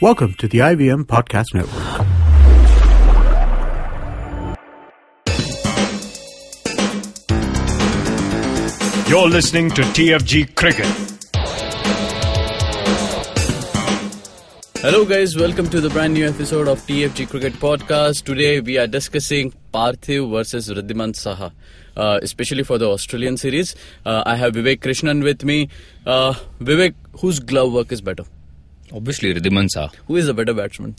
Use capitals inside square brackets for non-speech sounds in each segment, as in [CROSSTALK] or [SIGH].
Welcome to the IVM Podcast Network. You're listening to TFG Cricket. Hello, guys. Welcome to the brand new episode of TFG Cricket Podcast. Today, we are discussing Parthiv versus Wriddhiman Saha, uh, especially for the Australian series. Uh, I have Vivek Krishnan with me. Uh, Vivek, whose glove work is better? Obviously, Wriddhiman Saha. Who is a better batsman?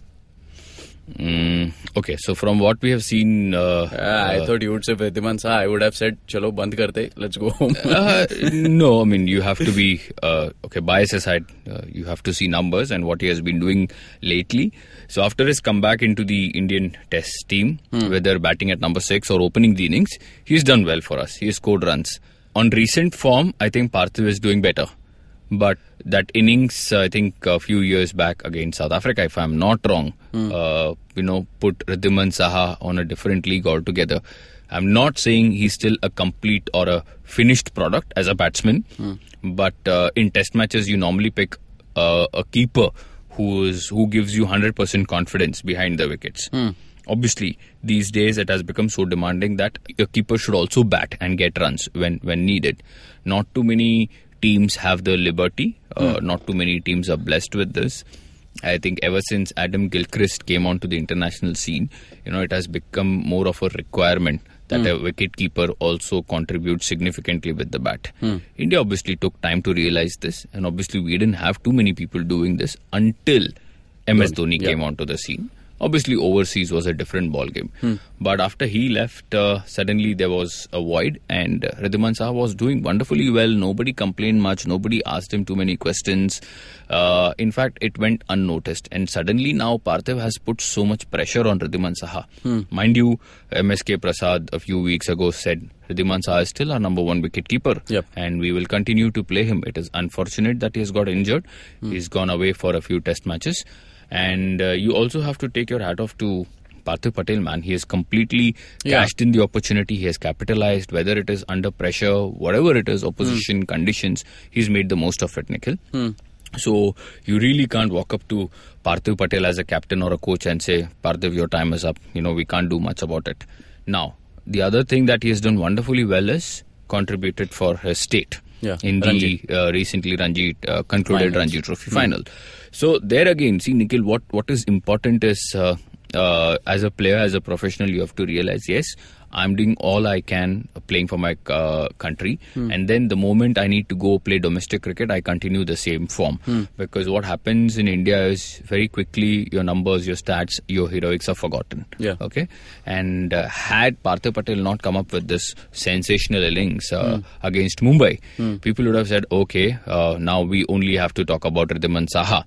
Mm, okay, so from what we have seen, uh, Ah, I uh, thought you would say Wriddhiman Saha. I would have said, "Chalo, band karte. Let's go home." [LAUGHS] uh, no, I mean you have to be uh, okay. Bias aside, uh, you have to see numbers and what he has been doing lately. So after his comeback into the Indian Test team, whether batting at number six or opening the innings, he's done well for us. He has scored runs. On recent form, I think Parthiv is doing better. But that innings, I think a few years back against South Africa, if I'm not wrong, uh, you know, put Wriddhiman Saha on a different league altogether. I'm not saying he's still a complete or a finished product as a batsman, but uh, in test matches, you normally pick uh, a keeper who is who gives you 100% confidence behind the wickets. Obviously, these days it has become so demanding that a keeper should also bat and get runs when when needed. Not too many teams have the liberty. Uh, hmm. Not too many teams are blessed with this. I think ever since Adam Gilchrist came onto the international scene, you know, it has become more of a requirement that hmm. a wicket keeper also contributes significantly with the bat. Hmm. India obviously took time to realize this, and obviously we didn't have too many people doing this until MS Dhoni came onto the scene. Obviously, overseas was a different ball game, but after he left, uh, suddenly there was a void, and uh, Wriddhiman Saha was doing wonderfully well. Nobody complained much. Nobody asked him too many questions. Uh, in fact, it went unnoticed, and suddenly now Parthiv has put so much pressure on Wriddhiman Saha. Mind you, MSK Prasad a few weeks ago said Wriddhiman Saha is still our number one wicket keeper, Yep. and we will continue to play him. It is unfortunate that he has got injured. He's gone away for a few test matches. And uh, you also have to take your hat off to Parthiv Patel, man. He has completely Yeah. cashed in the opportunity. He has capitalized, whether it is under pressure, whatever it is, opposition conditions, he's made the most of it, Nikhil. So you really can't walk up to Parthiv Patel as a captain or a coach and say, Parthiv, your time is up. You know, we can't do much about it. Now, the other thing that he has done wonderfully well is contributed for his state. Yeah, In Ranji. the uh, recently Ranji uh, concluded Finals. Ranji Trophy final. So there again, see Nikhil, what what is important is uh, as a player, as a professional, you have to realize yes, I'm doing all I can uh, playing for my uh, country, and then the moment I need to go play domestic cricket, I continue the same form because what happens in India is very quickly your numbers, your stats, your heroics are forgotten. Yeah. Okay. And uh, had Parthiv Patel not come up with this sensational innings uh, against Mumbai, people would have said, okay, uh, now we only have to talk about Wriddhiman Saha.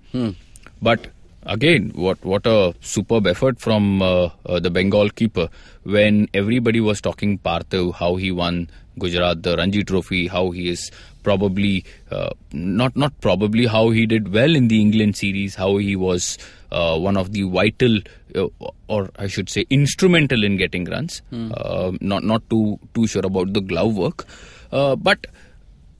But again, what what a superb effort from uh, uh, the Bengal keeper when everybody was talking Parthiv, how he won Gujarat the Ranji Trophy, how he is probably uh, not not probably how he did well in the England series, how he was uh, one of the vital uh, or I should say instrumental in getting runs. Uh, not not too too sure about the glove work, uh, but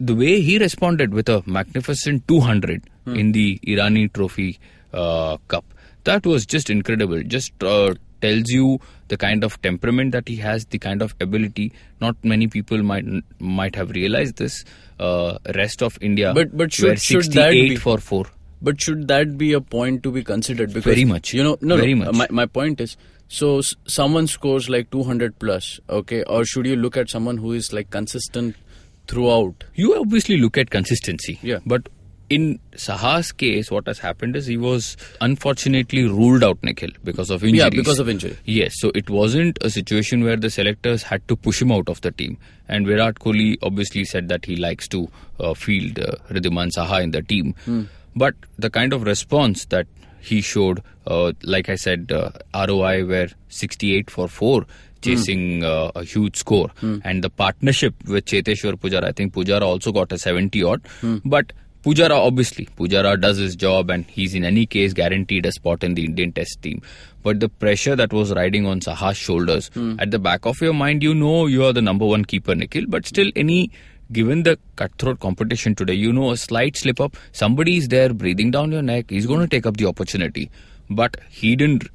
the way he responded with a magnificent 200 in the Irani Trophy uh, Cup, that was just incredible. Just uh, tells you the kind of temperament that he has, the kind of ability. Not many people might might have realized this. Uh, rest of India, But- but should- should that be- for four. But should that be a point to be considered? Because Very much. You know, no, Very no. much. My my point is, so s- someone scores like 200 plus, okay, or should you look at someone who is like consistent throughout? You obviously look at consistency. Yeah. But in Saha's case, what has happened is he was unfortunately ruled out, Nikhil, because of injuries. Yeah, because of injury. Yes, so it wasn't a situation where the selectors had to push him out of the team. And Virat Kohli obviously said that he likes to uh, field uh, Wriddhiman Saha in the team. But the kind of response that he showed, uh, like I said, uh, ROI were 68 for 4 chasing uh, a huge score and the partnership with Cheteshwar Pujara I think Pujara also got a 70 odd but Pujara obviously. Pujara does his job and he's in any case guaranteed a spot in the Indian test team. But the pressure that was riding on Saha's shoulders hmm. at the back of your mind you know you are the number one keeper Nikhil. But still any given the cutthroat competition today, you know, a slight slip up, somebody is there breathing down your neck, he's going to take up the opportunity. But he didn't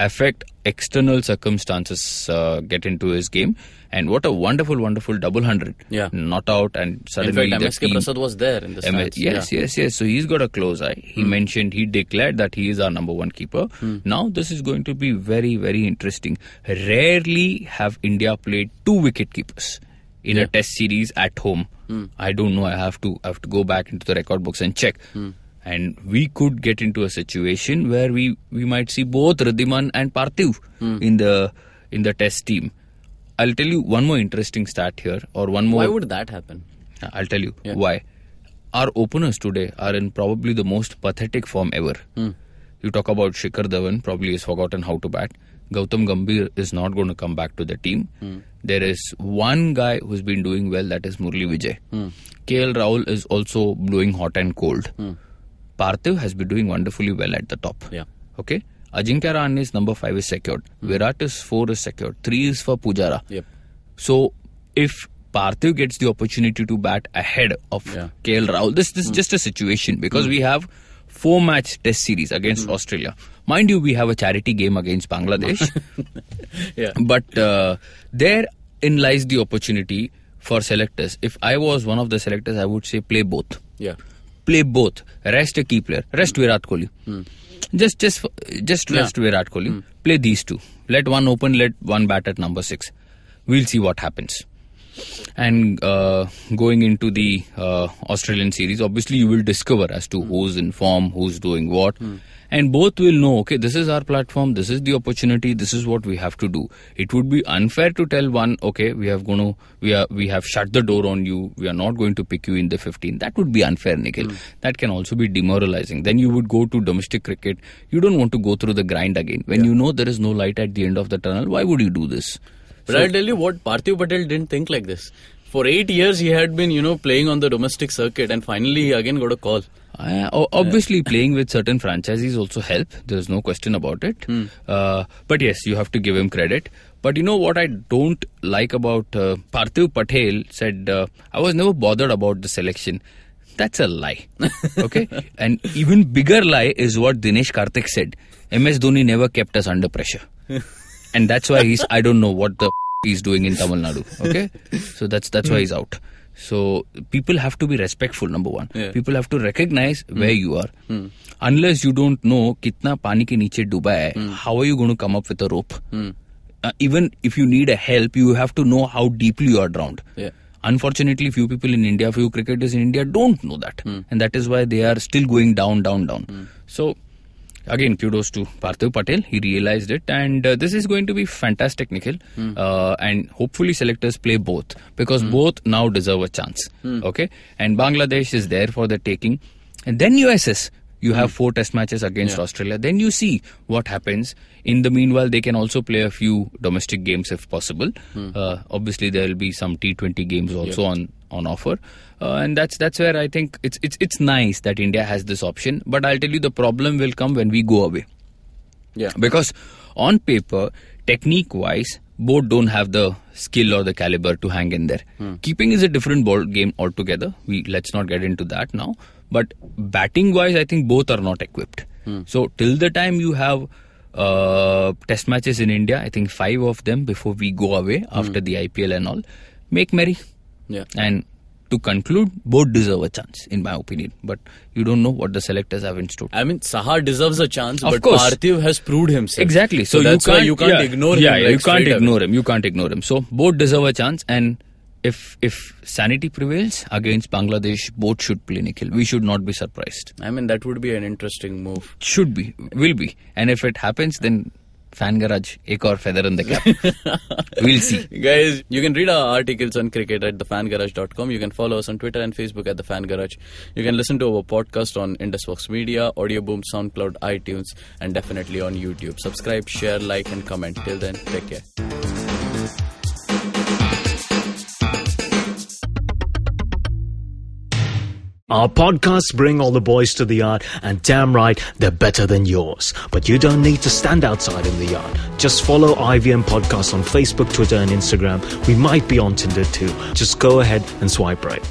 affect external circumstances uh, get into his game. And what a wonderful, wonderful double hundred. Yeah. Not out and In suddenly fact, the MSK team- Prasad was there in the M- yes, yeah. Yes, yes. So he's got a close eye. He hmm. mentioned, he declared that he is our number one keeper. Hmm. Now this is going to be very, very interesting. Rarely have India played two wicket keepers in Yeah. a test series at home. Hmm. I don't know. I have to I have to go back into the record books and check. And we could get into a situation where we, we might see both Wriddhiman and Parthiv in the in the test team. I'll tell you one more interesting stat here, or one more. Why would that happen? I'll tell you Yeah. why. Our openers today are in probably the most pathetic form ever. Hmm. You talk about Shikhar Dhawan, probably has forgotten how to bat. Gautam Gambhir is not going to come back to the team. Hmm. There is one guy who's been doing well, that is Murli Vijay. Hmm. KL Rahul is also blowing hot and cold. Parthiv has been doing wonderfully well at the top. Yeah. Okay. Ajinkya Rahane is number five is secured. Hmm. Virat is four is secured. Three is for Pujara. Yep. So if Parthiv gets the opportunity to bat ahead of Yeah. KL Rahul, this, this is hmm. just a situation because hmm. we have four match test series against Australia. Mind you, we have a charity game against Bangladesh, [LAUGHS] Yeah. but uh, therein lies the opportunity for selectors. If I was one of the selectors, I would say play both Yeah. Play both. Rest a key player. Rest Virat Kohli. Just, just, just rest Virat Kohli. Play these two. Let one open. Let one bat at number six. We'll see what happens. And uh, going into the uh, Australian series, obviously you will discover as to who's in form, who's doing what, and both will know. Okay, this is our platform. This is the opportunity. This is what we have to do. It would be unfair to tell one, okay, we have going to, we are, we have shut the door on you. We are not going to pick you in the 15. That would be unfair, Nikhil. Hmm. That can also be demoralizing. Then you would go to domestic cricket. You don't want to go through the grind again. When you know there is no light at the end of the tunnel, why would you do this? But I'll tell you what, Parthiv Patel didn't think like this. For eight years, he had been, you know, playing on the domestic circuit, and finally, he again got a call. Uh, obviously, playing with certain franchises also help. There's no question about it. Uh, but yes, you have to give him credit. But you know what I don't like about uh, Parthiv Patel said, uh, I was never bothered about the selection. That's a lie. [LAUGHS] Okay? and even bigger lie is what Dinesh Karthik said. MS Dhoni never kept us under pressure. [LAUGHS] and that's why he's, I don't know what the he's doing in Tamil Nadu. Okay, [LAUGHS] so that's that's mm. why hmm. he's out. So people have to be respectful. Number one, yeah. people have to recognize mm. where you are. Mm. Unless you don't know kitna pani ke niche duba hai, hmm. how are you going to come up with a rope? Hmm. Uh, even if you need a help, you have to know how deeply you are drowned. Yeah. Unfortunately, few people in India, few cricketers in India don't know that, and that is why they are still going down, down, down. So again, kudos to Parthiv Patel. He realized it, and uh, this is going to be fantastic, Nikhil. Uh, and hopefully, selectors play both because both now deserve a chance. Okay, and Bangladesh is there for the taking, and then USS. You have four test matches against Yeah. Australia. Then you see what happens. In the meanwhile, they can also play a few domestic games if possible. Uh, obviously, there will be some T20 games also on on offer, uh, and that's that's where I think it's it's it's nice that India has this option. But I'll tell you, the problem will come when we go away Yeah. because on paper, technique wise, both don't have the skill or the caliber to hang in there. Keeping is a different ball game altogether. We let's not get into that now. But batting wise, I think both are not equipped. So till the time you have uh, test matches in India, I think five of them before we go away after the IPL and all, make merry. Yeah. And to conclude, both deserve a chance, in my opinion. But you don't know what the selectors have in store. I mean, Sahar deserves a chance, Of but course. Parthiv has proved himself. Exactly. So, that's you can't, you can't yeah, ignore yeah, him. Yeah, like, you can't straight away. ignore him. You can't ignore him. So both deserve a chance, and if if sanity prevails against Bangladesh, both should play Nikhil. We should not be surprised. I mean, that would be an interesting move. Should be, will be, and if it happens, then fan garage, ek aur feather in the cap. [LAUGHS] we'll see. Guys, you can read our articles on cricket at thefangarage.com. You can follow us on Twitter and Facebook at The Fan Garage. You can listen to our podcast on Indusvox Media, Audioboom, SoundCloud, iTunes, and definitely on YouTube. Subscribe, share, like, and comment. Till then, take care. Our podcasts bring all the boys to the yard, and damn right, they're better than yours. But you don't need to stand outside in the yard. Just follow IVM Podcasts on Facebook, Twitter, and Instagram. We might be on Tinder too. Just go ahead and swipe right.